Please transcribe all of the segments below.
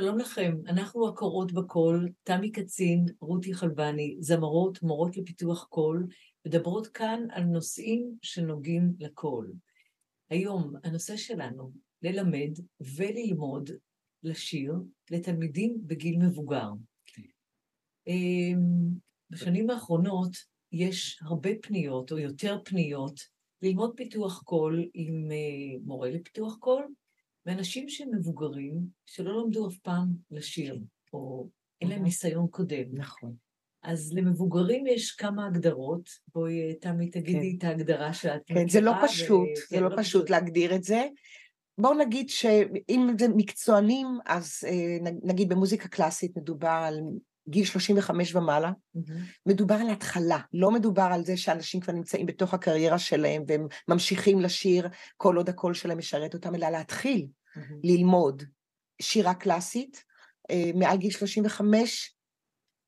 שלום לכם, אנחנו הקוראות בקול, תמי קצין, רותי חלבני, זמרות, מורות לפיתוח קול, מדברות כאן על נושאים שנוגעים לקול. היום הנושא שלנו ללמד וללמוד לשיר לתלמידים בגיל מבוגר. אמ, בשנים האחרונות יש הרבה פניות, או יותר פניות, ללמוד פיתוח קול עם אה, מורה לפיתוח קול, ואנשים שהם מבוגרים, שלא למדו אף פעם לשיר, או אין להם ניסיון קודם. נכון. אז למבוגרים יש כמה הגדרות, בואי תמי תגידי את ההגדרה שאת מכירה. כן, זה לא פשוט, זה לא פשוט להגדיר את זה. בואו נגיד שאם זה מקצוענים, אז אה, נגיד במוזיקה קלאסית מדובר על גיל 35 ומעלה, mm-hmm. מדובר על התחלה, לא מדובר על זה שאנשים כבר נמצאים בתוך הקריירה שלהם והם ממשיכים לשיר כל עוד הקול שלהם משרת אותם, אלא להתחיל mm-hmm. ללמוד שירה קלאסית אה, מעל גיל 35,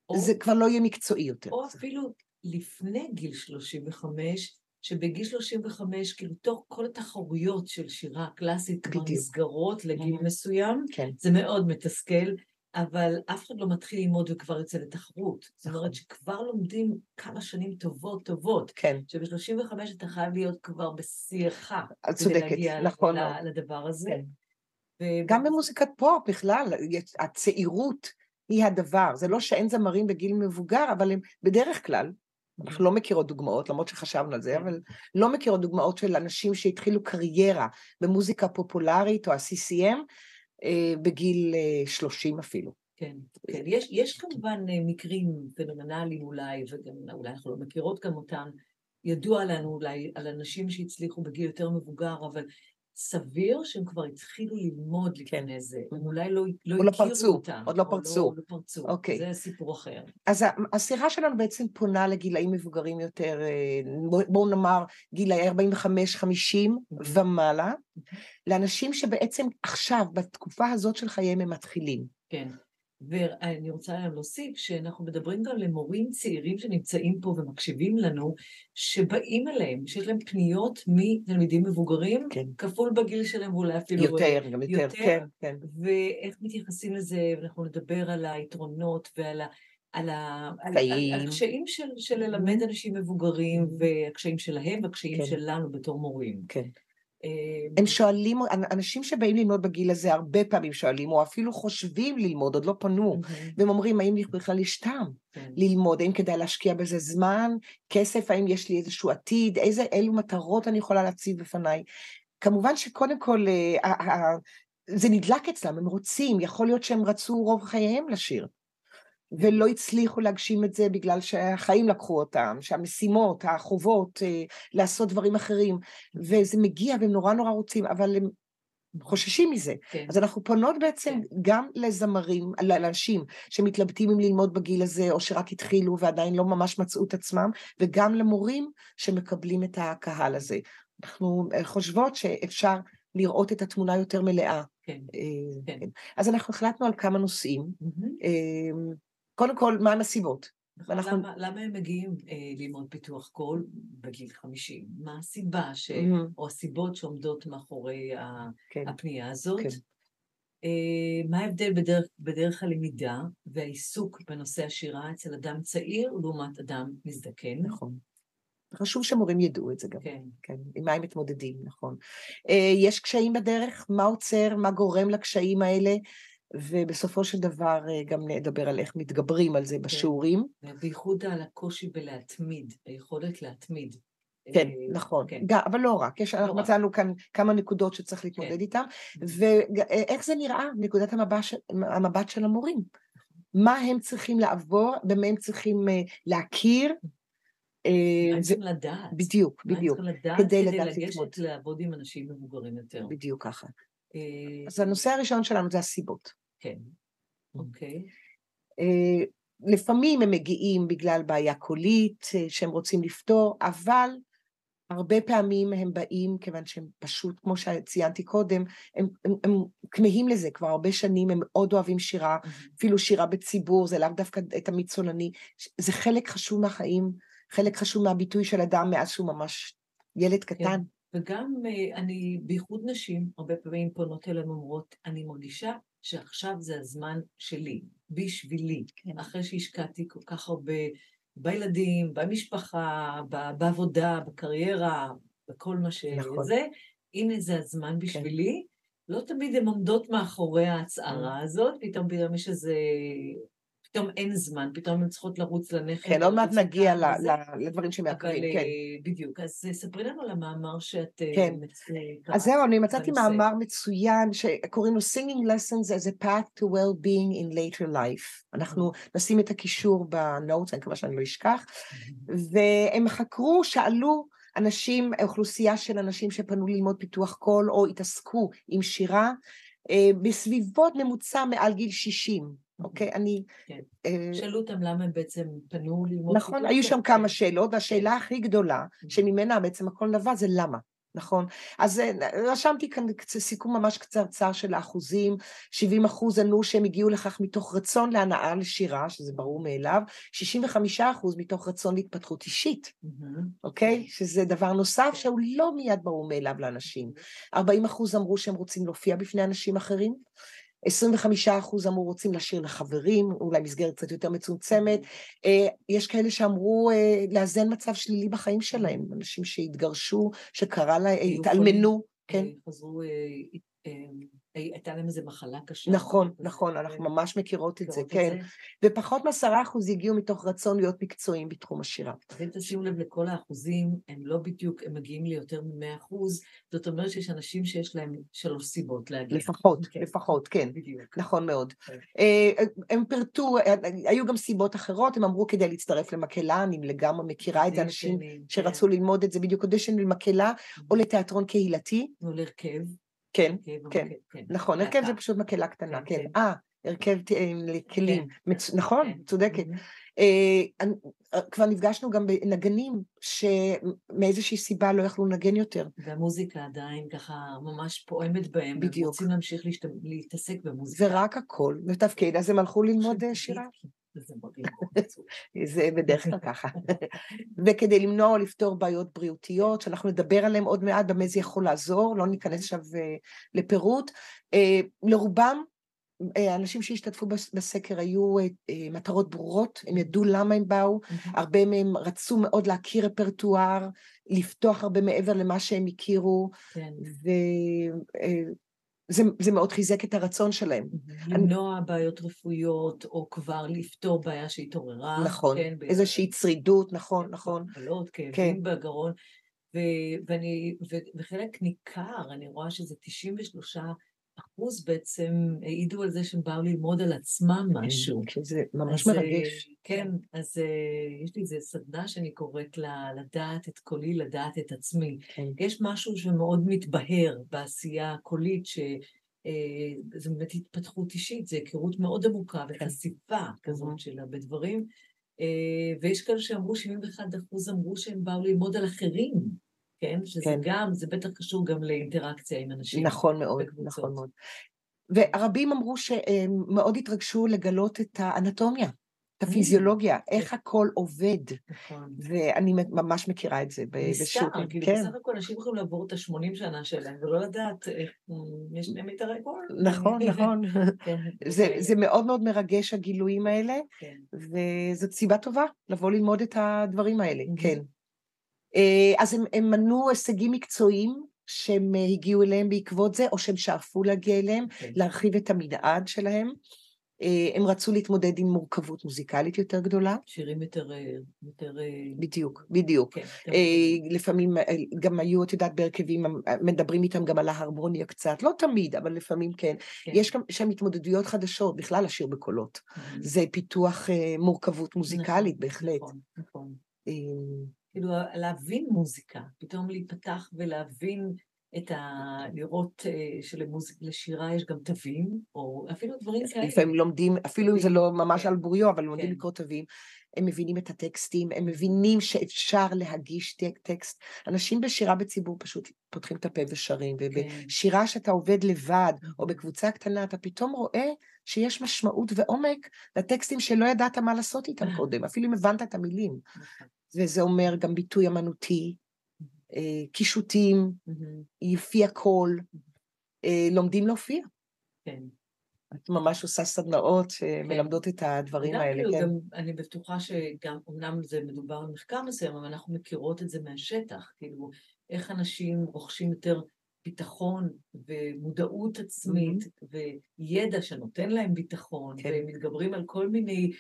או, זה כבר לא יהיה מקצועי יותר. או אפילו לפני גיל 35, שבגיל 35, כאילו, תוך כל התחרויות של שירה קלאסית כבר נסגרות לגיל mm-hmm. מסוים, כן. זה מאוד מתסכל. אבל אף אחד לא מתחיל ללמוד וכבר יוצא לתחרות. זאת אומרת נכון. שכבר לומדים כמה שנים טובות טובות. כן. שב-35 אתה חייב להיות כבר בשיאך. את צודקת, נכון. כדי להגיע לדבר הזה. כן. ו... גם במוזיקת פופ בכלל, הצעירות היא הדבר. זה לא שאין זמרים בגיל מבוגר, אבל הם בדרך כלל, אנחנו לא מכירות דוגמאות, למרות שחשבנו על זה, כן. אבל לא מכירות דוגמאות של אנשים שהתחילו קריירה במוזיקה פופולרית או ה-CCM, בגיל 30 אה, אפילו. כן, כן. יש, יש כמובן אה, מקרים פנומנליים אולי, וגם אולי אנחנו לא מכירות גם אותם, ידוע לנו אולי על אנשים שהצליחו בגיל יותר מבוגר, אבל סביר שהם כבר התחילו ללמוד כן. לפני זה, הם אולי לא, לא הכירו לא פרצו, אותם. עוד לא פרצו. לא, לא פרצו, אוקיי. זה סיפור אחר. אז השיחה שלנו בעצם פונה לגילאים מבוגרים יותר, אה, בואו נאמר גילאי 45-50 אוקיי. ומעלה. לאנשים שבעצם עכשיו, בתקופה הזאת של חייהם, הם מתחילים. כן. ואני רוצה להוסיף שאנחנו מדברים גם למורים צעירים שנמצאים פה ומקשיבים לנו, שבאים אליהם, שיש להם פניות מתלמידים מבוגרים, כן. כפול בגיל שלהם ואולי אפילו יותר, גם יותר, יותר, כן, כן. ואיך מתייחסים לזה, ואנחנו נדבר על היתרונות ועל ה... על, ה, על, על הקשיים של, של ללמד אנשים מבוגרים, והקשיים שלהם והקשיים כן. שלנו בתור מורים. כן. הם שואלים, אנשים שבאים ללמוד בגיל הזה הרבה פעמים שואלים, או אפילו חושבים ללמוד, עוד לא פנו, והם אומרים, האם בכלל יש טעם כן. ללמוד, האם כדאי להשקיע בזה זמן, כסף, האם יש לי איזשהו עתיד, איזה, אילו מטרות אני יכולה להציב בפניי. כמובן שקודם כל, אה, זה נדלק אצלם, הם רוצים, יכול להיות שהם רצו רוב חייהם לשיר. ולא הצליחו להגשים את זה בגלל שהחיים לקחו אותם, שהמשימות, החובות, אה, לעשות דברים אחרים, וזה מגיע והם נורא נורא רוצים, אבל הם חוששים מזה. כן. אז אנחנו פונות בעצם כן. גם לזמרים, לאנשים שמתלבטים אם ללמוד בגיל הזה, או שרק התחילו ועדיין לא ממש מצאו את עצמם, וגם למורים שמקבלים את הקהל הזה. אנחנו אה, חושבות שאפשר לראות את התמונה יותר מלאה. כן, אה, כן. אז אנחנו החלטנו על כמה נושאים. Mm-hmm. קודם כל, מה הסיבות? ואנחנו... למה, למה הם מגיעים אה, ללמוד פיתוח קול בגיל 50? מה הסיבה ש... mm-hmm. או הסיבות שעומדות מאחורי ה... כן. הפנייה הזאת? כן. אה, מה ההבדל בדרך, בדרך הלמידה והעיסוק בנושא השירה אצל אדם צעיר לעומת אדם מזדקן? נכון. חשוב שמורים ידעו את זה גם. כן. כן, עם מה הם מתמודדים, נכון. אה, יש קשיים בדרך? מה עוצר? מה גורם לקשיים האלה? ובסופו של דבר אה, גם נדבר על איך מתגברים על זה כן. בשיעורים. בייחוד על הקושי בלהתמיד, היכולת להתמיד. כן, אה, נכון, כן. גם, אבל לא רק, יש, לא אנחנו רק. מצאנו כאן כמה נקודות שצריך להתמודד כן. איתן, ואיך זה נראה, נקודת המבט, המבט של המורים. מה הם צריכים לעבור, במה הם צריכים אה, להכיר. מה הם צריכים לדעת. בדיוק, בדיוק. מה הם צריכים לדעת כדי, כדי לגשת לעבוד עם אנשים מבוגרים יותר. בדיוק ככה. אז הנושא הראשון שלנו זה הסיבות. כן, אוקיי. אה, לפעמים הם מגיעים בגלל בעיה קולית אה, שהם רוצים לפתור, אבל הרבה פעמים הם באים כיוון שהם פשוט, כמו שציינתי קודם, הם, הם, הם כמהים לזה כבר הרבה שנים, הם מאוד אוהבים שירה, אפילו שירה בציבור, זה לאו דווקא תמיד צונני, זה חלק חשוב מהחיים, חלק חשוב מהביטוי של אדם מאז שהוא ממש ילד כן. קטן. וגם אה, אני, בייחוד נשים, הרבה פעמים פונות אלינו אומרות, אני מרגישה שעכשיו זה הזמן שלי, בשבילי, כן. אחרי שהשקעתי כל כך הרבה בילדים, במשפחה, בעבודה, בקריירה, בכל מה שזה, נכון. הנה זה הזמן כן. בשבילי. כן. לא תמיד הן עומדות מאחורי ההצהרה mm. הזאת, פתאום פתאום יש איזה פתאום אין זמן, פתאום הן צריכות לרוץ לנכד. כן, עוד מעט נגיע לדברים שמעכבים, כן. בדיוק, אז ספרי לנו על המאמר שאת... אה, כן, אז זהו, אני מצאתי מאמר מצוין שקוראים לו Singing Lessons as a Path to Well-being in Later Life. אנחנו נשים את הקישור בנוטס, אני מקווה שאני לא אשכח, והם חקרו, שאלו אנשים, אוכלוסייה של אנשים שפנו ללמוד פיתוח קול או התעסקו עם שירה, אה, בסביבות ממוצע מעל גיל 60. אוקיי? אני... כן. אה, שאלו אותם למה הם בעצם פנו ללמוד... נכון, היו שם כמה שאלות, והשאלה הכי גדולה, שממנה בעצם הכל נבע, זה למה. נכון. אז אה, רשמתי כאן סיכום ממש קצרצר של האחוזים, 70 אחוז ענו שהם הגיעו לכך מתוך רצון להנאה לשירה, שזה ברור מאליו, 65 אחוז מתוך רצון להתפתחות אישית, אוקיי? שזה דבר נוסף שהוא לא מיד ברור מאליו לאנשים. 40 אחוז אמרו שהם רוצים להופיע בפני אנשים אחרים, 25 אחוז אמרו רוצים לשיר לחברים, אולי מסגרת קצת יותר מצומצמת. אה, יש כאלה שאמרו אה, לאזן מצב שלילי בחיים שלהם, אנשים שהתגרשו, שקרה להם, התאלמנו, כן. חזרו אה, הייתה להם איזו מחלה קשה. נכון, נכון, אנחנו ממש מכירות את זה, כן. ופחות מעשרה אחוז הגיעו מתוך רצון להיות מקצועיים בתחום השירה. ואם תשימו לב לכל האחוזים, הם לא בדיוק, הם מגיעים ליותר מ-100 אחוז, זאת אומרת שיש אנשים שיש להם שלוש סיבות להגיע. לפחות, כן. לפחות, כן. בדיוק. נכון מאוד. כן. אה, הם פירטו, היו גם סיבות אחרות, הם אמרו כדי להצטרף למקהלה, אני לגמרי מכירה את זה, אנשים שרצו כן. ללמוד את זה בדיוק, אודישן למקהלה, או לתיאטרון קהילתי. או להרכב. כן, כן, כן, נכון, הרכב זה פשוט מקהלה קטנה, כן. כן. אה, הרכב לכלים, נכון, צודקת. אה, אה, כבר נפגשנו גם בנגנים שמאיזושהי סיבה לא יכלו לנגן יותר. והמוזיקה עדיין ככה ממש פועמת בהם. בדיוק. רוצים להמשיך להתעסק במוזיקה. ורק הכל מתפקד, אז הם הלכו ללמוד אה, שירה. זה בדרך כלל ככה. וכדי למנוע או לפתור בעיות בריאותיות, שאנחנו נדבר עליהן עוד מעט, במה זה יכול לעזור, לא ניכנס עכשיו אה, לפירוט. אה, לרובם, אה, האנשים שהשתתפו בסקר היו מטרות ברורות, הם ידעו למה הם באו, הרבה מהם רצו מאוד להכיר רפרטואר, לפתוח הרבה מעבר למה שהם הכירו, כן. זה, זה מאוד חיזק את הרצון שלהם. למנוע אני... בעיות רפואיות, או כבר לפתור בעיה שהתעוררה. נכון, כן, איזושהי. צרידות, נכון, נכון. בעלות, כאבים כן. בגרון. ו- ואני, ו- וחלק ניכר, אני רואה שזה 93 אחוז בעצם העידו על זה שהם באו ללמוד על עצמם משהו. זה ממש אז, מרגש. כן, אז uh, יש לי איזו סדנה שאני קוראת לה, לדעת את קולי, לדעת את עצמי. כן. יש משהו שמאוד מתבהר בעשייה הקולית, ש... Uh, זה באמת התפתחות אישית, זה היכרות מאוד עמוקה כן. וחשיפה כזאת של הרבה דברים. ויש כאלה שאמרו, 71 אחוז אמרו שהם באו ללמוד על אחרים. כן? שזה כן. גם, זה בטח קשור גם לאינטראקציה עם אנשים. נכון מאוד, בקבוצות. נכון מאוד. ורבים אמרו שהם מאוד התרגשו לגלות את האנטומיה, את mm. הפיזיולוגיה, כן. איך הכל עובד. נכון. ואני ממש מכירה את זה בשוק. נסתר, כאילו כן. בסך הכל אנשים יכולים לעבור את ה-80 שנה שלהם ולא לדעת איך יש להם את הרקורד. נכון, נכון. כן, זה, אוקיי. זה מאוד מאוד מרגש הגילויים האלה, כן. וזאת סיבה טובה לבוא ללמוד את הדברים האלה, כן. אה, אז הם, הם מנו הישגים מקצועיים שהם אה, הגיעו אליהם בעקבות זה, או שהם שאפו להגיע אליהם, okay. כן. להרחיב את המנעד שלהם. אה, הם רצו להתמודד עם מורכבות מוזיקלית יותר גדולה. שירים יותר... יותר... בדיוק, בדיוק. כן, יותר... לפעמים גם היו, את יודעת, בהרכבים, מדברים איתם גם על ההרמוניה קצת, לא תמיד, אבל לפעמים כן. כן. יש גם שם התמודדויות חדשות, בכלל לשיר בקולות. Mm-hmm. זה פיתוח מורכבות מוזיקלית, נכון, בהחלט. נכון, נכון. כאילו להבין מוזיקה, פתאום להיפתח ולהבין את ה... לראות אה, שלשירה יש גם תווים, או אפילו דברים כאלה. לפעמים לומדים, אפילו אם זה לא ממש על בוריו, אבל לומדים כן. לקרוא תווים. הם מבינים את הטקסטים, הם מבינים שאפשר להגיש טקסט. אנשים בשירה בציבור פשוט פותחים את הפה ושרים, כן. ובשירה שאתה עובד לבד, או בקבוצה קטנה, אתה פתאום רואה שיש משמעות ועומק לטקסטים שלא ידעת מה לעשות איתם קודם, אפילו אם הבנת את המילים. וזה אומר גם ביטוי אמנותי, אה, קישוטים, יפי הקול, אה, לומדים להופיע. כן. את ממש עושה סדנאות שמלמדות כן. את הדברים האלה, כאילו כן. גם, אני בטוחה שגם, אמנם זה מדובר על מחקר מסוים, אבל אנחנו מכירות את זה מהשטח, כאילו, איך אנשים רוכשים יותר ביטחון ומודעות עצמית mm-hmm. וידע שנותן להם ביטחון, כן. ומתגברים על כל מיני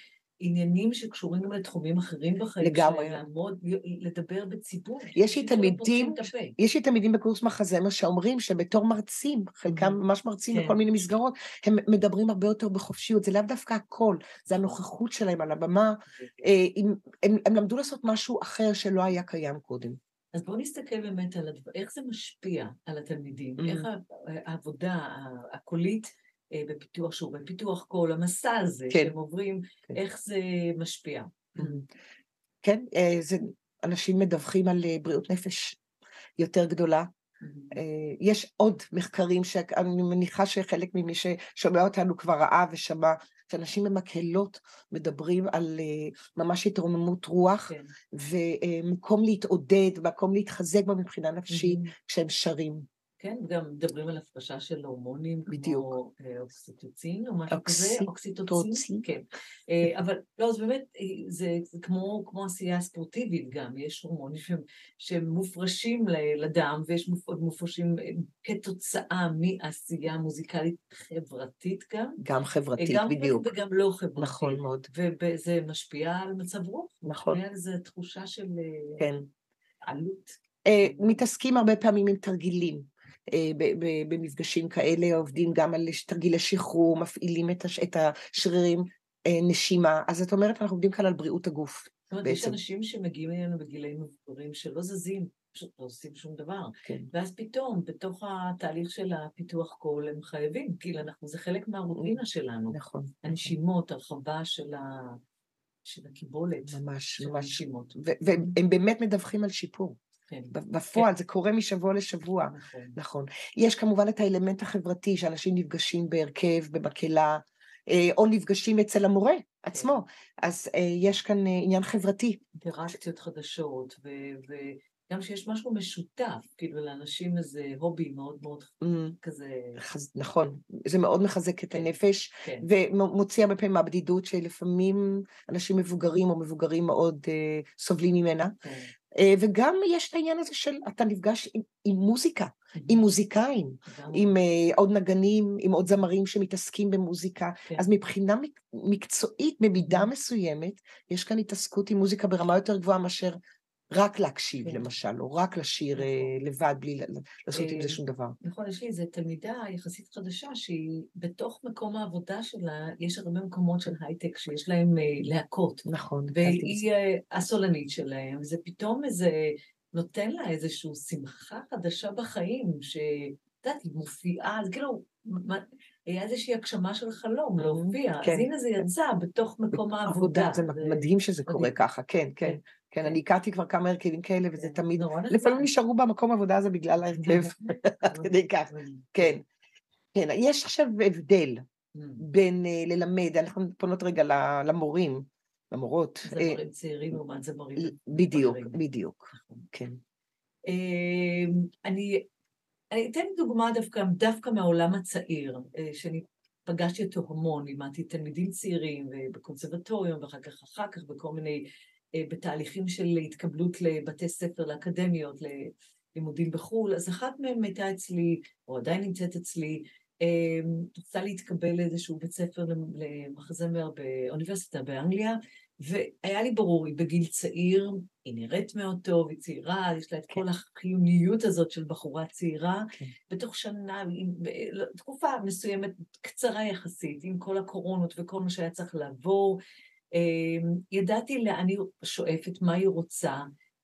עניינים שקשורים גם לתחומים אחרים בחיים לגמרי. שלהם, לעמוד, לדבר בציבור. יש לי תלמידים, יש לי תלמידים בקורס מחזמר שאומרים שבתור מרצים, חלקם mm-hmm. ממש מרצים כן. בכל מיני מסגרות, הם מדברים הרבה יותר בחופשיות, זה לאו דווקא הכל, זה הנוכחות שלהם על הבמה, אה, הם, הם, הם למדו לעשות משהו אחר שלא היה קיים קודם. אז בואו נסתכל באמת על הדבר, איך זה משפיע על התלמידים, mm-hmm. איך העבודה הקולית בפיתוח שהוא בפיתוח קול, המסע הזה כן. שהם עוברים, כן. איך זה משפיע. כן, אה, זה, אנשים מדווחים על אה, בריאות נפש יותר גדולה. יש עוד מחקרים שאני מניחה שחלק ממי ששומע אותנו כבר ראה ושמע, שאנשים במקהלות מדברים על ממש התרוממות רוח, כן. ומקום להתעודד, מקום להתחזק בה מבחינה נפשית כשהם שרים. כן, גם מדברים על הפרשה של הורמונים, בדיוק. כמו אה, אוקסיטוצין או משהו כזה, אוקסיטוצין, כן. אה, אבל לא, אז באמת, אה, זה, זה כמו, כמו עשייה ספורטיבית גם, יש הורמונים שהם, שהם מופרשים לדם, ויש מופ, מופרשים כתוצאה מעשייה מוזיקלית חברתית גם. גם חברתית, גם בדיוק. וגם לא חברתית. נכון מאוד. וזה משפיע על מצב רוח. נכון. על איזו תחושה של כן. עלות. מתעסקים הרבה פעמים עם תרגילים. אה, במפגשים כאלה, עובדים גם על תרגילי שחרור, מפעילים את השרירים אה, נשימה, אז את אומרת, אנחנו עובדים כאן על בריאות הגוף. זאת אומרת, יש אנשים שמגיעים אלינו בגילאים מבוגרים שלא זזים, פשוט לא עושים שום דבר. כן. ואז פתאום, בתוך התהליך של הפיתוח קול, הם חייבים, כאילו, אנחנו, זה חלק מהרוטינה שלנו. נכון. הנשימות, הרחבה של ה... של הקיבולת. ממש, ממש. והם באמת מדווחים על שיפור. כן. בפועל, כן. זה קורה משבוע לשבוע. נכון. נכון. יש כמובן את האלמנט החברתי, שאנשים נפגשים בהרכב, במקהלה, אה, או נפגשים אצל המורה עצמו. כן. אז אה, יש כאן אה, עניין חברתי. אינטראקציות חדשות, ו- גם שיש משהו משותף, כאילו לאנשים איזה הובי מאוד מאוד mm. כזה... נכון, זה מאוד מחזק את כן, הנפש, כן. ומוציא הרבה פעמים מהבדידות שלפעמים אנשים מבוגרים או מבוגרים מאוד uh, סובלים ממנה. כן. אה, וגם יש את העניין הזה של אתה נפגש עם, עם מוזיקה, עם מוזיקאים, עם uh, עוד נגנים, עם עוד זמרים שמתעסקים במוזיקה, כן. אז מבחינה מקצועית, במידה מסוימת, יש כאן התעסקות עם מוזיקה ברמה יותר גבוהה מאשר רק להקשיב כן. למשל, או רק לשיר נכון. uh, לבד בלי לעשות עם זה שום דבר. נכון, יש לי איזו תלמידה יחסית חדשה שהיא בתוך מקום העבודה שלה, יש הרבה מקומות של הייטק שיש להם uh, להקות. נכון. והיא הסולנית שלהם, וזה פתאום איזה, נותן לה איזושהי שמחה חדשה בחיים, שאת יודעת, היא מופיעה, זה כאילו, היה איזושהי הגשמה של חלום להופיע, כן. אז הנה זה יצא בתוך מקום העבודה. זה מדהים שזה קורה ככה, כן, כן. כן. כן, אני הכרתי כבר כמה הרכבים כאלה, וזה כן, תמיד, לפעמים נשארו במקום עבודה הזה בגלל ההרכב, עד כדי כך, כן. כן, יש עכשיו הבדל mm. בין אה, ללמד, אנחנו פונות רגע למורים, למורות. זמרים אה, צעירים לעומת זמרים. בדיוק, בדיוק, נכון. כן. אמ, אני אתן דוגמה דווקא, דווקא מהעולם הצעיר, אה, שאני פגשתי אותו המון, לימדתי תלמידים צעירים בקונסרבטוריום, ואחר כך אחר כך בכל מיני אה, בתהליכים של התקבלות לבתי ספר, לאקדמיות, ללימודים בחו"ל, אז אחת מהן הייתה אצלי, או עדיין נמצאת אצלי, אה, רצתה להתקבל לאיזשהו בית ספר למחזמר באוניברסיטה באנגליה, והיה לי ברור, היא בגיל צעיר, היא נראית מאוד טוב, היא צעירה, יש לה את כל החיוניות הזאת של בחורה צעירה. כן. בתוך שנה, לא, תקופה מסוימת, קצרה יחסית, עם כל הקורונות וכל מה שהיה צריך לעבור, אמ, ידעתי לאן היא שואפת, מה היא רוצה,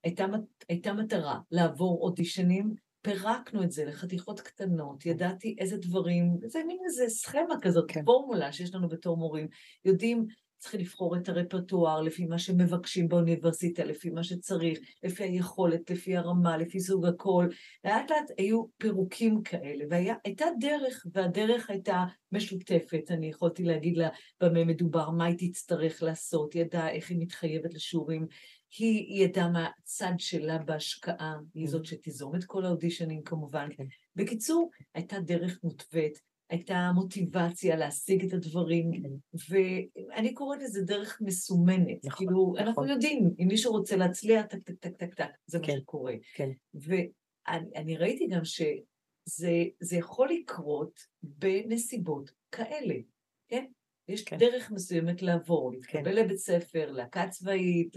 הייתה, הייתה מטרה לעבור אודישנים, פירקנו את זה לחתיכות קטנות, ידעתי איזה דברים, זה מין איזה סכמה כזאת, כן. פורמולה שיש לנו בתור מורים, יודעים צריכים לבחור את הרפרטואר לפי מה שמבקשים באוניברסיטה, לפי מה שצריך, לפי היכולת, לפי הרמה, לפי סוג הקול. לאט לאט היו פירוקים כאלה, והייתה דרך, והדרך הייתה משותפת. אני יכולתי להגיד לה במה מדובר, מה היא תצטרך לעשות, היא ידעה איך היא מתחייבת לשיעורים. היא ידעה מה הצד שלה בהשקעה, היא זאת שתיזום את כל האודישנים כמובן. כן. בקיצור, הייתה דרך מותווית, הייתה מוטיבציה להשיג את הדברים, כן. ואני קוראת לזה דרך מסומנת. נכון, כאילו, נכון. אנחנו יודעים, אם מישהו רוצה להצליח, טק, טק, טק, טק, טק, זה כן, מה שקורה. כן. ואני ראיתי גם שזה יכול לקרות בנסיבות כאלה, כן? יש כן. דרך מסוימת לעבור, להתקבל כן. לבית ספר, להקה צבאית,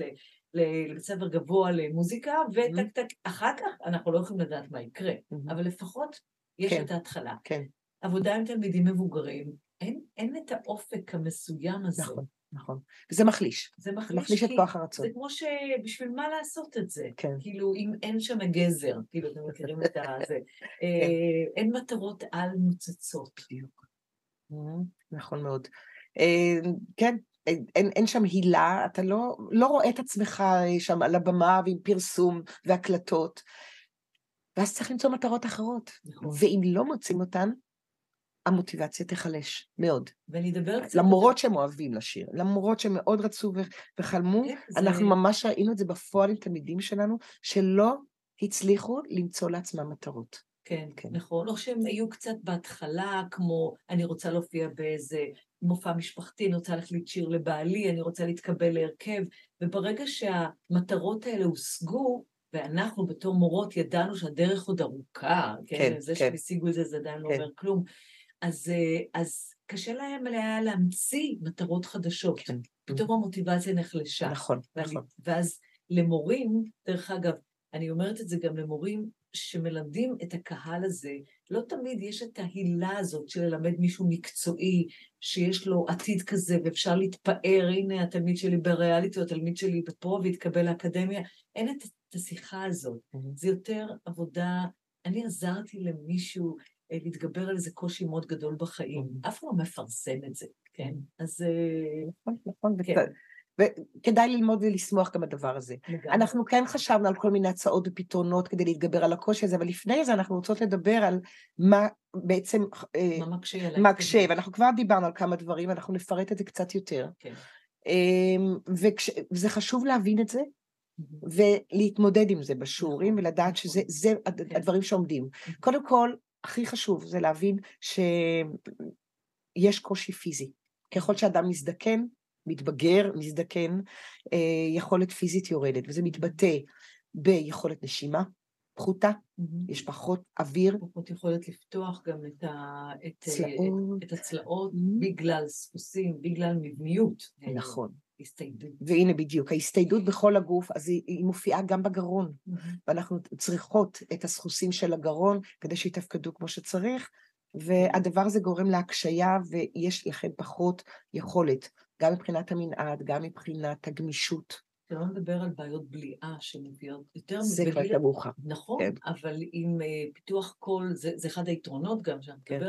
לבית ספר גבוה למוזיקה, וטק טק, אחר כך אנחנו לא יכולים לדעת מה יקרה, אבל לפחות יש כן. את ההתחלה. כן. עבודה עם תלמידים מבוגרים, אין, אין את האופק המסוים הזה. נכון, נכון. וזה מחליש. זה מחליש, מחליש את כוח הרצון. זה כמו שבשביל מה לעשות את זה? כן. כאילו, אם אין שם גזר, כאילו, אתם מכירים את הזה. כן. אה, אין מטרות על נוצצות. בדיוק. נכון מאוד. אה, כן, אין, אין שם הילה, אתה לא, לא רואה את עצמך שם על הבמה ועם פרסום והקלטות, ואז צריך למצוא מטרות אחרות. נכון. ואם לא מוצאים אותן, המוטיבציה תיחלש מאוד. ואני אדבר קצת... למרות שהם אוהבים לשיר, למרות שהם מאוד רצו וחלמו, אנחנו זה... ממש ראינו את זה בפועל עם תלמידים שלנו, שלא הצליחו למצוא לעצמם מטרות. כן, כן, נכון. או שהם היו קצת בהתחלה, כמו אני רוצה להופיע באיזה מופע משפחתי, אני רוצה להחליט שיר לבעלי, אני רוצה להתקבל להרכב, וברגע שהמטרות האלה הושגו, ואנחנו בתור מורות ידענו שהדרך עוד ארוכה, כן? כן, זה כן. שהם השיגו את זה, זה עדיין לא כן. לא אומר כלום. אז, אה, אז קשה להם היה להמציא מטרות חדשות. כן. פתאום המוטיבציה נחלשה. נכון, נכון. ואז למורים, דרך אגב, אני אומרת את זה גם למורים שמלמדים את הקהל הזה, לא תמיד יש את ההילה הזאת של ללמד מישהו מקצועי, שיש לו עתיד כזה ואפשר להתפאר, הנה התלמיד שלי בריאליטי או התלמיד שלי בפה והתקבל לאקדמיה, אין את, את השיחה הזאת. Mm-hmm. זה יותר עבודה, אני עזרתי למישהו להתגבר על איזה קושי מאוד גדול בחיים, mm-hmm. אף אחד לא מפרסם את זה, כן? אז... אה, נכון, נכון, כן. וכדאי ללמוד ולשמוח גם בדבר הזה. לגמרי. אנחנו כן חשבנו על כל מיני הצעות ופתרונות כדי להתגבר על הקושי הזה, אבל לפני זה אנחנו רוצות לדבר על מה בעצם... אה, מה מקשה עליי. מקשה, ואנחנו כבר דיברנו על כמה דברים, אנחנו נפרט את זה קצת יותר. כן. אמ, וזה חשוב להבין את זה, ולהתמודד עם זה בשיעורים, נכון, ולדעת נכון. שזה כן. הדברים שעומדים. קודם כל, הכי חשוב זה להבין שיש קושי פיזי. ככל שאדם מזדקן, מתבגר, מזדקן, אה, יכולת פיזית יורדת, וזה מתבטא ביכולת נשימה פחותה, mm-hmm. יש פחות אוויר. פחות יכולת לפתוח גם את, ה, את, אה, צלעות. את, את הצלעות mm-hmm. בגלל ספוסים, בגלל מבניות. נכון. הסתיידות. והנה בדיוק, ההסתיידות בכל הגוף, אז היא, היא מופיעה גם בגרון, mm-hmm. ואנחנו צריכות את הסחוסים של הגרון כדי שיתפקדו כמו שצריך, והדבר הזה גורם להקשיה ויש לכם פחות יכולת גם מבחינת המנעד, גם מבחינת הגמישות. אתה לא מדבר על בעיות בליעה שמביאות יותר... זה כבר יותר מאוחר. נכון, כן. אבל עם uh, פיתוח קול, זה, זה אחד היתרונות גם שאני כן.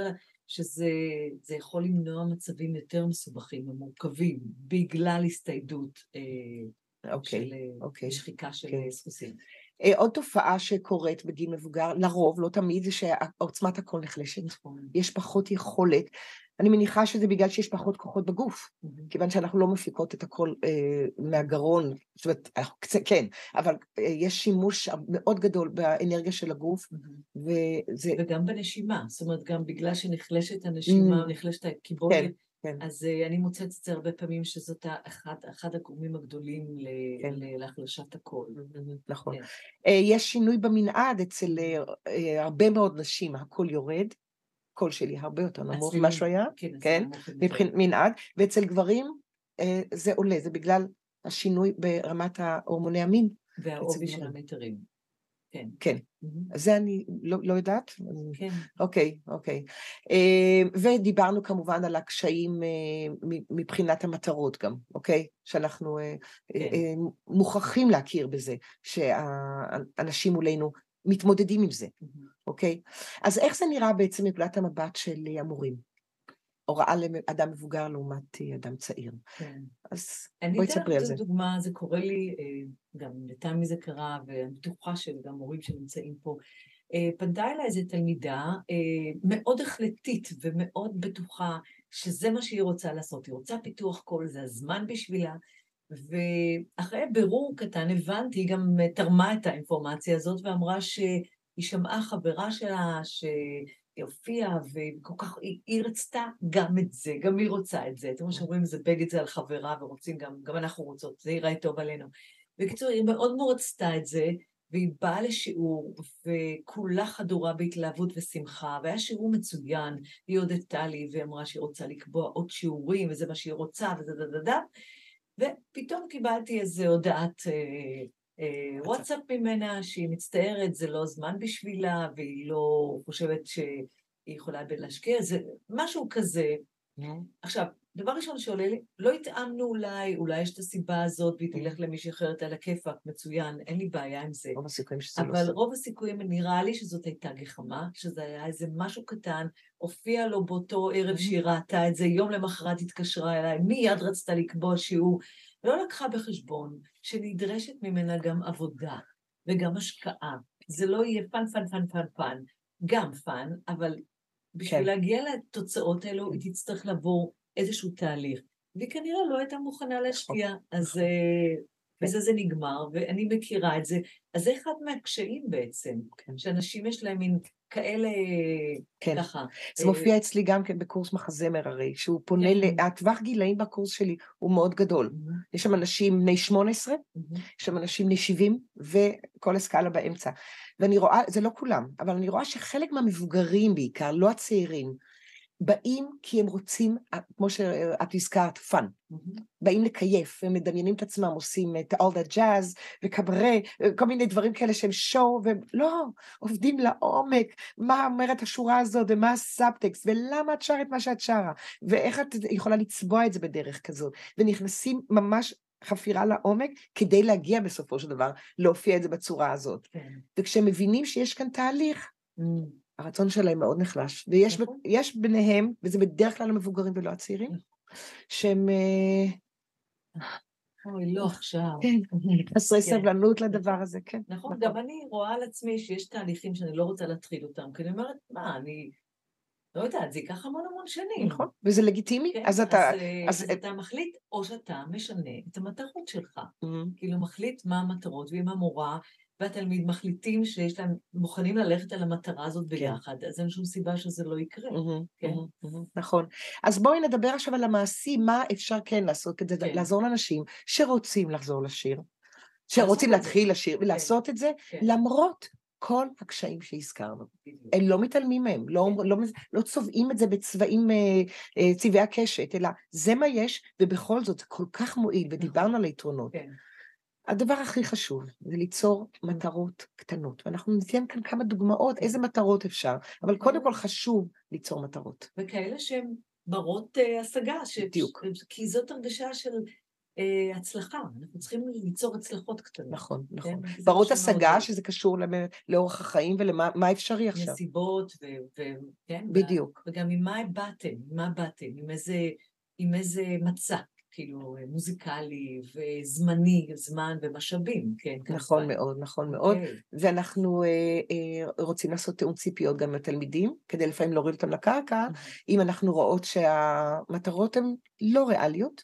שזה יכול למנוע מצבים יותר מסובכים ומורכבים, בגלל הסתיידות uh, אוקיי, של אה, אוקיי. שחיקה של כן. סחוסים. עוד תופעה שקורית בגיל מבוגר, לרוב, לא תמיד, זה שעוצמת הקול נחלשת. נכון. יש פחות יכולת. אני מניחה שזה בגלל שיש פחות כוחות בגוף, mm-hmm. כיוון שאנחנו לא מפיקות את הכל אה, מהגרון, זאת אומרת, כן, אבל אה, יש שימוש מאוד גדול באנרגיה של הגוף, mm-hmm. וזה... וגם בנשימה, זאת אומרת, גם בגלל שנחלשת הנשימה, mm-hmm. נחלשת הקיבולת, כן. כן. אז uh, אני מוצאת את זה הרבה פעמים שזאת אחד, אחד הגורמים הגדולים ל, כן. להחלשת הקול. נכון. כן. Uh, יש שינוי במנעד אצל uh, הרבה מאוד נשים, הקול יורד, הקול שלי הרבה יותר נמוך ממה שהוא היה, כן, כן מבחינת מנעד, ואצל גברים אה, זה עולה, זה בגלל השינוי ברמת ההורמוני המין. והעובי של המטרים. כן. כן. Mm-hmm. זה אני לא, לא יודעת. כן. אוקיי, אוקיי. אה, ודיברנו כמובן על הקשיים אה, מבחינת המטרות גם, אוקיי? שאנחנו כן. מוכרחים להכיר בזה, שהאנשים מולנו מתמודדים עם זה, אוקיי? אז איך זה נראה בעצם מבחינת המבט של המורים? הוראה לאדם מבוגר לעומת אה, אדם צעיר. כן. אז בואי תספרי על זה. אני אתן דוגמה, זה קורה לי, אה, גם לתמי זה קרה, ואני בטוחה שגם מורים שנמצאים פה. אה, פנתה אליי איזו תלמידה מאוד החלטית ומאוד בטוחה שזה מה שהיא רוצה לעשות. היא רוצה פיתוח קול, זה הזמן בשבילה, ואחרי בירור קטן הבנתי, היא גם תרמה את האינפורמציה הזאת ואמרה שהיא שמעה חברה שלה היא הופיעה, וכל כך, היא, היא רצתה גם את זה, גם היא רוצה את זה. אתם רואים שאומרים, זה בגד זה על חברה, ורוצים גם, גם אנחנו רוצות, זה ייראה טוב עלינו. בקיצור, היא מאוד מאוד רצתה את זה, והיא באה לשיעור, וכולה חדורה בהתלהבות ושמחה, והיה שיעור מצוין, היא הודתה לי, ואמרה שהיא רוצה לקבוע עוד שיעורים, וזה מה שהיא רוצה, וזה דה דה דה, ופתאום קיבלתי איזו הודעת אה, אה, וואטסאפ ממנה, שהיא מצטערת, זה לא זמן בשבילה, והיא לא חושבת שהיא יכולה להשקיע, זה משהו כזה. עכשיו, דבר ראשון שעולה לי, לא התאמנו אולי, אולי יש את הסיבה הזאת והיא תלך למישהי אחרת על הכיפק, מצוין, אין לי בעיה עם זה. רוב הסיכויים שזה לא אבל לא רוב הסיכויים, נראה לי שזאת הייתה גחמה, שזה היה איזה משהו קטן, הופיע לו באותו ערב שהיא ראתה את זה, יום למחרת התקשרה אליי, מיד רצתה לקבוע שיעור, לא לקחה בחשבון שנדרשת ממנה גם עבודה וגם השקעה. זה לא יהיה פן, פן, פן, פן, פן, גם פן, אבל בשביל כן. להגיע לתוצאות האלו, היא תצטרך לעבור איזשהו תהליך. והיא כנראה לא הייתה מוכנה להשקיע, נכון, אז. אה, בזה זה נגמר, ואני מכירה את זה. אז זה אחד מהקשיים בעצם, כן. שאנשים יש להם מין כאלה, כן. ככה. זה מופיע אצלי גם כן בקורס מחזמר הרי, שהוא פונה, כן. הטווח גילאים בקורס שלי הוא מאוד גדול. Mm-hmm. יש שם אנשים בני 18, mm-hmm. יש שם אנשים בני 70, וכל הסקאלה באמצע. ואני רואה, זה לא כולם, אבל אני רואה שחלק מהמבוגרים בעיקר, לא הצעירים, באים כי הם רוצים, כמו שאת הזכרת, fun. Mm-hmm. באים לקייף, הם מדמיינים את עצמם, עושים את all that jazz וקברה, כל מיני דברים כאלה שהם שואו, והם לא, עובדים לעומק, מה אומרת השורה הזאת, ומה הסאבטקסט, ולמה את שרת מה שאת שרה, ואיך את יכולה לצבוע את זה בדרך כזאת, ונכנסים ממש חפירה לעומק כדי להגיע בסופו של דבר להופיע את זה בצורה הזאת. כן. וכשהם מבינים שיש כאן תהליך, mm. הרצון שלהם מאוד נחלש, ויש נכון. ביניהם, וזה בדרך כלל המבוגרים ולא הצעירים, נכון. שהם... אה, אוי, לא עכשיו. כן, חסרי כן. סבלנות לדבר הזה, כן. נכון, גם אני רואה על עצמי שיש תהליכים שאני לא רוצה להתחיל אותם, כי אני אומרת, מה, אני... לא יודעת, זה ייקח המון המון שנים. נכון, וזה לגיטימי, כן, אז אתה... אז, אז אתה מחליט, או שאתה משנה את המטרות שלך. Mm-hmm. כאילו, מחליט מה המטרות, ואם המורה והתלמיד מחליטים שיש להם, מוכנים ללכת על המטרה הזאת כן. ביחד, כן. אז אין שום סיבה שזה לא יקרה. Mm-hmm, כן? mm-hmm, mm-hmm. נכון. אז בואי נדבר עכשיו על המעשי, מה אפשר כן לעשות כדי כן. לעזור לאנשים שרוצים לחזור לשיר, שרוצים להתחיל לשיר כן. ולעשות את זה, כן. למרות כל הקשיים שהזכרנו. הם לא מתעלמים מהם, לא, כן. לא, לא צובעים את זה בצבעים, אה, אה, צבעי הקשת, אלא זה מה יש, ובכל זאת זה כל כך מועיל, ודיברנו נכון. על היתרונות. הדבר הכי חשוב זה ליצור מטרות קטנות, ואנחנו ניתן כאן כמה דוגמאות איזה מטרות אפשר, אבל קודם כל חשוב ליצור מטרות. וכאלה שהן ברות uh, השגה, ש... בדיוק. כי זאת הרגשה של uh, הצלחה, אנחנו צריכים ליצור הצלחות קטנות. נכון, כן? נכון. כן? ברות השגה, מאוד... שזה קשור למ... לאורח החיים ולמה אפשרי עכשיו. נסיבות, ו... ו... כן? בדיוק. וגם ממה באתם, ממה באתם, עם איזה, עם איזה מצע. כאילו מוזיקלי וזמני, זמן ומשאבים, כן. נכון כמובן. מאוד, נכון מאוד. Okay. אוקיי. ואנחנו אה, אה, רוצים לעשות תיאום ציפיות גם לתלמידים, כדי לפעמים להוריד אותם לקרקע, mm-hmm. אם אנחנו רואות שהמטרות הן לא ריאליות,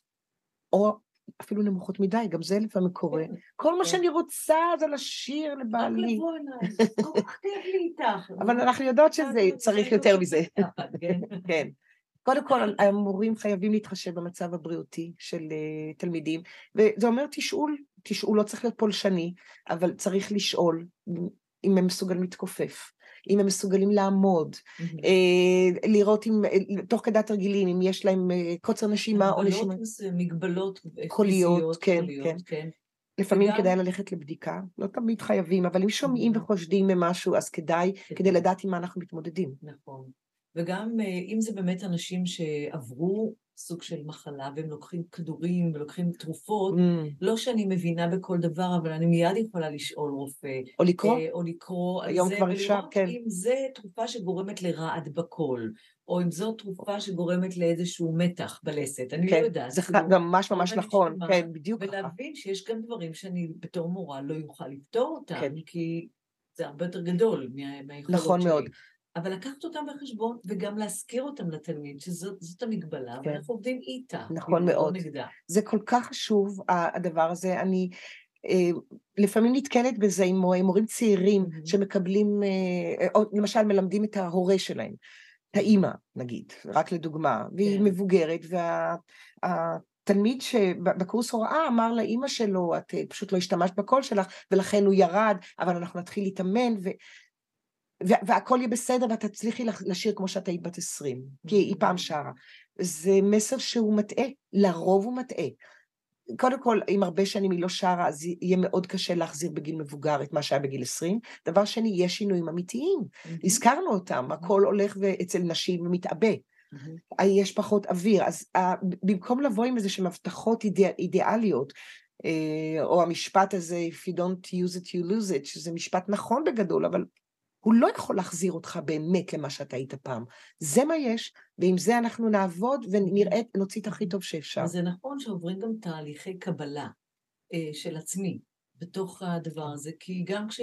או אפילו נמוכות מדי, גם זה לפעמים קורה. כן, כל מה כן. שאני רוצה זה לשיר לבעלי. רק לבוא אליי, כל כך כיף לי איתך. אבל אנחנו יודעות שזה צריך יותר מזה. כן. כן. קודם כל, המורים חייבים להתחשב במצב הבריאותי של uh, תלמידים, וזה אומר תשאול, תשאול לא צריך להיות פולשני, אבל צריך לשאול אם הם מסוגלים להתכופף, אם הם מסוגלים לעמוד, mm-hmm. uh, לראות אם, uh, תוך כדי התרגילים, אם יש להם קוצר נשימה או נשימה. מגבלות קוליות, כן, כן. כן. לפעמים וגם... כדאי ללכת לבדיקה, לא תמיד חייבים, אבל אם שומעים. וחושדים במשהו, אז כדאי, כדי לדעת עם מה אנחנו מתמודדים. נכון. וגם אה, אם זה באמת אנשים שעברו סוג של מחלה והם לוקחים כדורים ולוקחים תרופות, mm. לא שאני מבינה בכל דבר, אבל אני מיד יכולה לשאול רופא. או לקרוא. אה, או לקרוא על זה, כבר אפשר, כן. אם זה תרופה שגורמת לרעד בקול, או אם זו תרופה שגורמת לאיזשהו מתח בלסת, אני לא כן, לא יודעת. זה כאילו, ממש ממש נכון, כן, בדיוק ככה. ולהבין שיש גם דברים שאני בתור מורה לא יוכל לפתור אותם, כן. כי זה הרבה יותר גדול מהיכולות נכון שלי. נכון מאוד. אבל לקחת אותם בחשבון וגם להזכיר אותם לתלמיד, שזאת המגבלה, כן. ואנחנו עובדים איתה. נכון מאוד. נגדה. זה כל כך חשוב, הדבר הזה. אני לפעמים נתקלת בזה עם מורים צעירים mm-hmm. שמקבלים, או למשל מלמדים את ההורה שלהם, את האימא נגיד, רק לדוגמה, והיא כן. מבוגרת, והתלמיד שבקורס הוראה אמר לאימא שלו, את פשוט לא השתמשת בקול שלך, ולכן הוא ירד, אבל אנחנו נתחיל להתאמן, ו... והכל יהיה בסדר ואת תצליחי לשיר כמו שאת היית בת עשרים, כי היא פעם שרה. זה מסר שהוא מטעה, לרוב הוא מטעה. קודם כל, אם הרבה שנים היא לא שרה, אז יהיה מאוד קשה להחזיר בגיל מבוגר את מה שהיה בגיל עשרים. דבר שני, יש שינויים אמיתיים. הזכרנו אותם, הכל הולך אצל נשים ומתעבה. יש פחות אוויר. אז במקום לבוא עם איזה שהן הבטחות אידיאליות, אה, או המשפט הזה, If you don't use it, you lose it, שזה משפט נכון בגדול, אבל הוא לא יכול להחזיר אותך באמת למה שאתה היית פעם. זה מה יש, ועם זה אנחנו נעבוד ונראה, נוציא את הכי טוב שאפשר. זה נכון שעוברים גם תהליכי קבלה אה, של עצמי בתוך הדבר הזה, כי גם כש...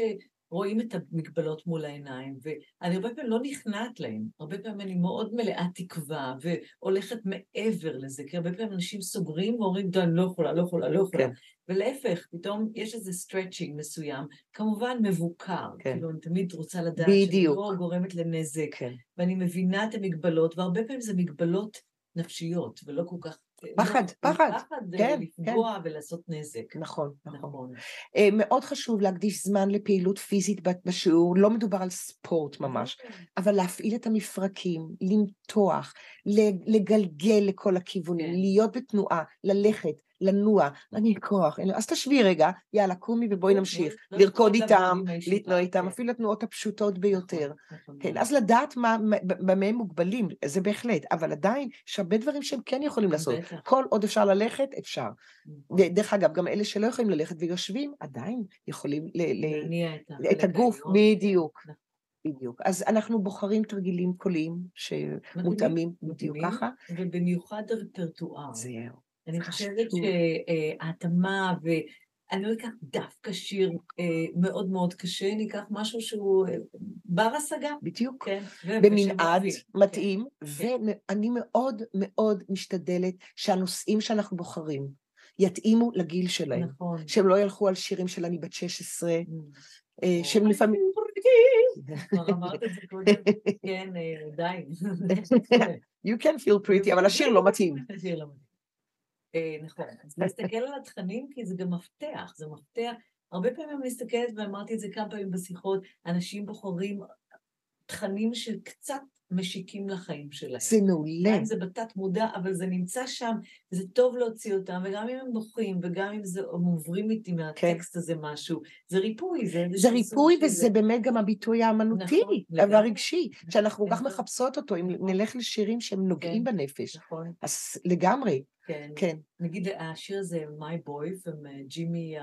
רואים את המגבלות מול העיניים, ואני הרבה פעמים לא נכנעת להם, הרבה פעמים אני מאוד מלאה תקווה, והולכת מעבר לזה, כי הרבה פעמים אנשים סוגרים ואומרים, די, אני לא יכולה, לא יכולה, לא יכולה. כן. ולהפך, פתאום יש איזה stretching מסוים, כמובן מבוקר, כן. כאילו אני תמיד רוצה לדעת שאני לא גורמת לנזק, כן. ואני מבינה את המגבלות, והרבה פעמים זה מגבלות נפשיות, ולא כל כך פחד, פחד. פחד כן, לפגוע כן. ולעשות נזק. נכון, נכון. נכון. אה, מאוד חשוב להקדיש זמן לפעילות פיזית בשיעור, לא מדובר על ספורט ממש, נכון. אבל להפעיל את המפרקים, למתוח, לגלגל לכל הכיוונים, כן. להיות בתנועה, ללכת, לנוע, אני כוח, אז תשבי רגע, יאללה, קומי ובואי נמשיך, לא לרקוד איתם, להתנוע איתם, כן. אפילו התנועות הפשוטות ביותר. נכון, נכון. כן, אז לדעת במה הם מוגבלים, זה בהחלט, אבל עדיין יש הרבה דברים שהם כן יכולים לעשות. כל עוד אפשר ללכת, אפשר. נכון. דרך אגב, גם אלה שלא יכולים ללכת ויושבים, עדיין יכולים להניע את הגוף, בדיוק. בדיוק. אז אנחנו בוחרים תרגילים קוליים שמותאמים בדיוק ככה. ובמיוחד רפרטואר. זהו. אני חושבת שההתאמה, ואני לא אקח דווקא שיר אה, מאוד מאוד קשה, אני אקח משהו שהוא אה, בר השגה. בדיוק. כן. במנעד כן. מתאים, כן. ואני מאוד מאוד משתדלת שהנושאים שאנחנו בוחרים יתאימו לגיל שלהם. נכון. שהם לא ילכו על שירים של אני בת 16, mm. אה, שהם לפעמים... כבר אמרת את זה קודם, כן, די. You can feel pretty, אבל השיר לא מתאים. השיר לא מתאים. אה, נכון, אז להסתכל על התכנים כי זה גם מפתח, זה מפתח. הרבה פעמים אני מסתכלת, ואמרתי את זה כמה פעמים בשיחות, אנשים בוחרים תכנים שקצת משיקים לחיים שלהם. זה מעולה. זה בתת מודע, אבל זה נמצא שם, וזה טוב להוציא אותם, וגם אם הם בוכים, וגם אם זה, הם עוברים איתי מהטקסט כן. הזה משהו, זה ריפוי, זה... זה ריפוי, וזה זה... באמת גם הביטוי האמנותי, נכון, והרגשי, שאנחנו כל כך מחפשות אותו, אם נלך לשירים שהם נוגעים כן, בנפש. נכון. אז לגמרי. כן. כן. נגיד השיר הזה, My Boy, ג'ימי,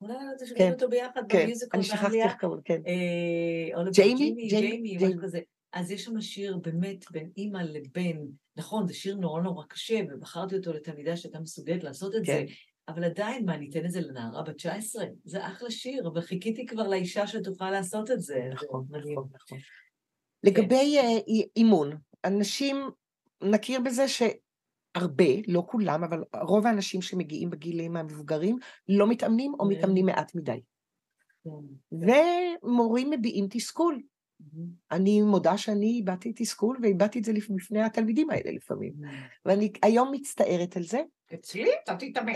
אולי לא שומעים אותו ביחד במיוזיקל באנגליה. אני שכחתי איך קוראים, כן. אה, ג'יימי? ג'יימי, משהו כזה. אז יש שם שיר באמת בין אימא לבן, נכון, זה שיר נורא נורא קשה, ובחרתי אותו לתלמידה שהייתה מסוגלת לעשות את כן. זה, אבל עדיין, מה, ניתן את זה לנערה בת 19? זה אחלה שיר, וחיכיתי כבר לאישה שתוכל לעשות את זה. נכון, נכון, נכון. לגבי כן. אימון, אנשים, נכיר בזה ש... הרבה, לא כולם, אבל רוב האנשים שמגיעים בגילים המבוגרים לא מתאמנים או מתאמנים מעט מדי. כן. ומורים מביעים תסכול. אני מודה שאני הבעתי תסכול והבעתי את זה לפני התלמידים האלה לפעמים. ואני היום מצטערת על זה. אצלי? אתה תתאמן.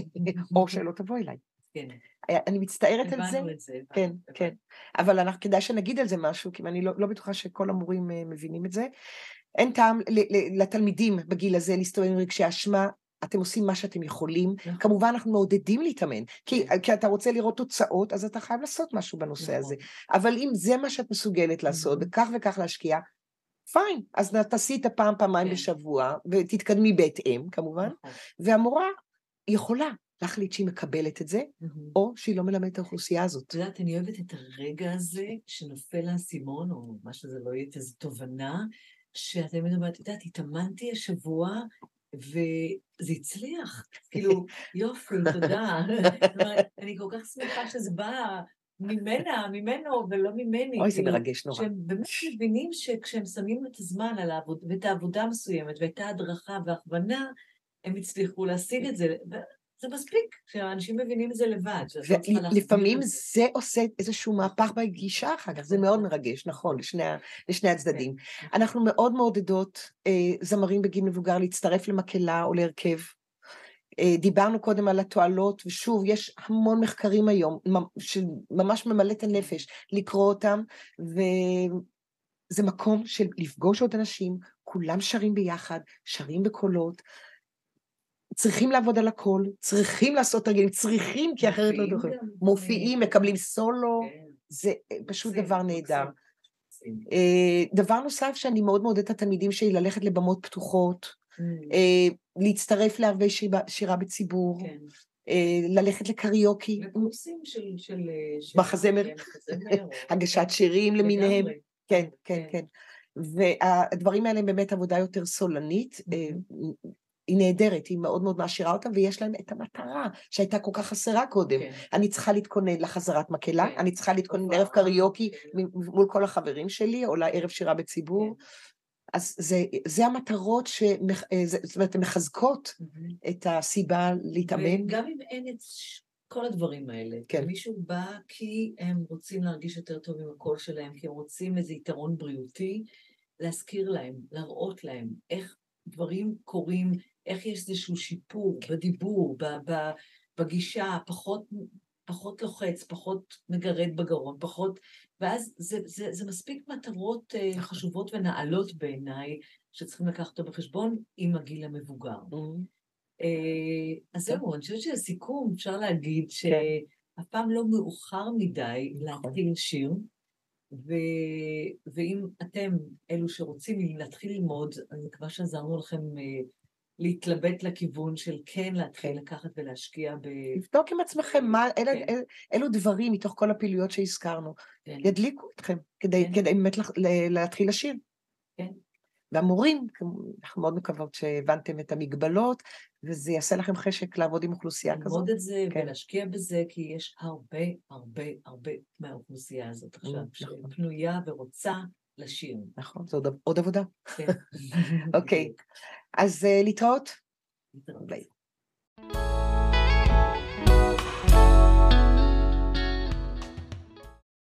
או שלא תבוא אליי. כן. אני מצטערת על זה. הבנו את זה. כן, כן. אבל כדאי שנגיד על זה משהו, כי אני לא, לא בטוחה שכל המורים אה, מבינים את זה. אין טעם לתלמידים בגיל הזה להסתובב עם רגשי אשמה, אתם עושים מה שאתם יכולים. נכון. כמובן, אנחנו מעודדים להתאמן, כי, כן. כי אתה רוצה לראות תוצאות, אז אתה חייב לעשות משהו בנושא הזה. נכון. אבל אם זה מה שאת מסוגלת לעשות, וכך וכך להשקיע, פיין, אז תעשי את הפעם, פעמיים כן. בשבוע, ותתקדמי בהתאם, כמובן, נכון. והמורה יכולה להחליט שהיא מקבלת את זה, או שהיא לא מלמדת את האוכלוסייה הזאת. את יודעת, אני אוהבת את הרגע הזה שנופל האסימון, או מה שזה לא יהיה, איזו תובנה, שאת תמיד אומרת, את יודעת, התאמנתי השבוע, וזה הצליח. כאילו, יופי, תודה. אני כל כך שמחה שזה בא ממנה, ממנו, ולא ממני. אוי, זה כאילו, מרגש נורא. שהם באמת מבינים שכשהם שמים את הזמן על העבודה, ואת העבודה המסוימת, ואת ההדרכה וההכוונה, הם הצליחו להשיג את זה. זה מספיק, שאנשים מבינים את זה לבד. ולפעמים זה עושה איזשהו מהפך בגישה אחר כך, זה מאוד מרגש, נכון, לשני, לשני הצדדים. כן. אנחנו מאוד מעודדות אה, זמרים בגיל מבוגר להצטרף למקהלה או להרכב. אה, דיברנו קודם על התועלות, ושוב, יש המון מחקרים היום, שממש ממלא את הנפש לקרוא אותם, וזה מקום של לפגוש עוד אנשים, כולם שרים ביחד, שרים בקולות, צריכים לעבוד על הכל, צריכים לעשות תרגילים, צריכים, כי אחרת לא דוחים. מופיעים, מקבלים סולו, כן. זה אה, פשוט דבר נהדר. אה, דבר נוסף שאני מאוד מעודדת את התלמידים שלי ללכת לבמות פתוחות, mm. אה, להצטרף לערבי שירה בציבור, כן. ללכת לקריוקי. לקורסים של... מחזמר, הגשת שירים למיניהם. כן, כן, כן. והדברים האלה הם באמת עבודה יותר סולנית. היא נהדרת, היא מאוד מאוד מעשירה אותם, ויש להם את המטרה שהייתה כל כך חסרה קודם. כן. אני צריכה להתכונן לחזרת מקהלה, כן. אני צריכה להתכונן לערב קריוקי. מול כל החברים שלי, או לערב שירה בציבור. כן. אז זה, זה המטרות שמחזקות mm-hmm. את הסיבה להתאמן. וגם אם אין את כל הדברים האלה, כן. מישהו בא כי הם רוצים להרגיש יותר טוב עם הקול שלהם, כי הם רוצים איזה יתרון בריאותי, להזכיר להם, להראות להם איך דברים קורים איך יש איזשהו שיפור כן. בדיבור, בגישה, פחות, פחות לוחץ, פחות מגרד בגרון, פחות... ואז זה, זה, זה מספיק מטרות אה, נכון. חשובות ונעלות בעיניי, שצריכים לקחת אותו בחשבון עם הגיל המבוגר. Mm-hmm. אז זהו, אני חושבת שלסיכום אפשר להגיד כן. שאף פעם לא מאוחר מדי נכון. להתחיל שיר. ו... ואם אתם אלו שרוצים להתחיל ללמוד, אני מקווה שעזרנו לכם אה, להתלבט לכיוון של כן להתחיל לקחת ולהשקיע ב... לבדוק עם עצמכם מה, כן. אלה, אל, אלו דברים מתוך כל הפעילויות שהזכרנו, כן. ידליקו אתכם כדי, כן. כדי באמת להתחיל לשיר. כן. והמורים, אנחנו מאוד מקוות שהבנתם את המגבלות, וזה יעשה לכם חשק לעבוד עם אוכלוסייה כזאת. ללמוד את זה כן. ולהשקיע בזה, כי יש הרבה הרבה הרבה מהאוכלוסייה הזאת עכשיו, נכון. שפנויה ורוצה לשיר. נכון, זו עוד, עבודה. כן. אוקיי, אז uh, להתראות. להתראות.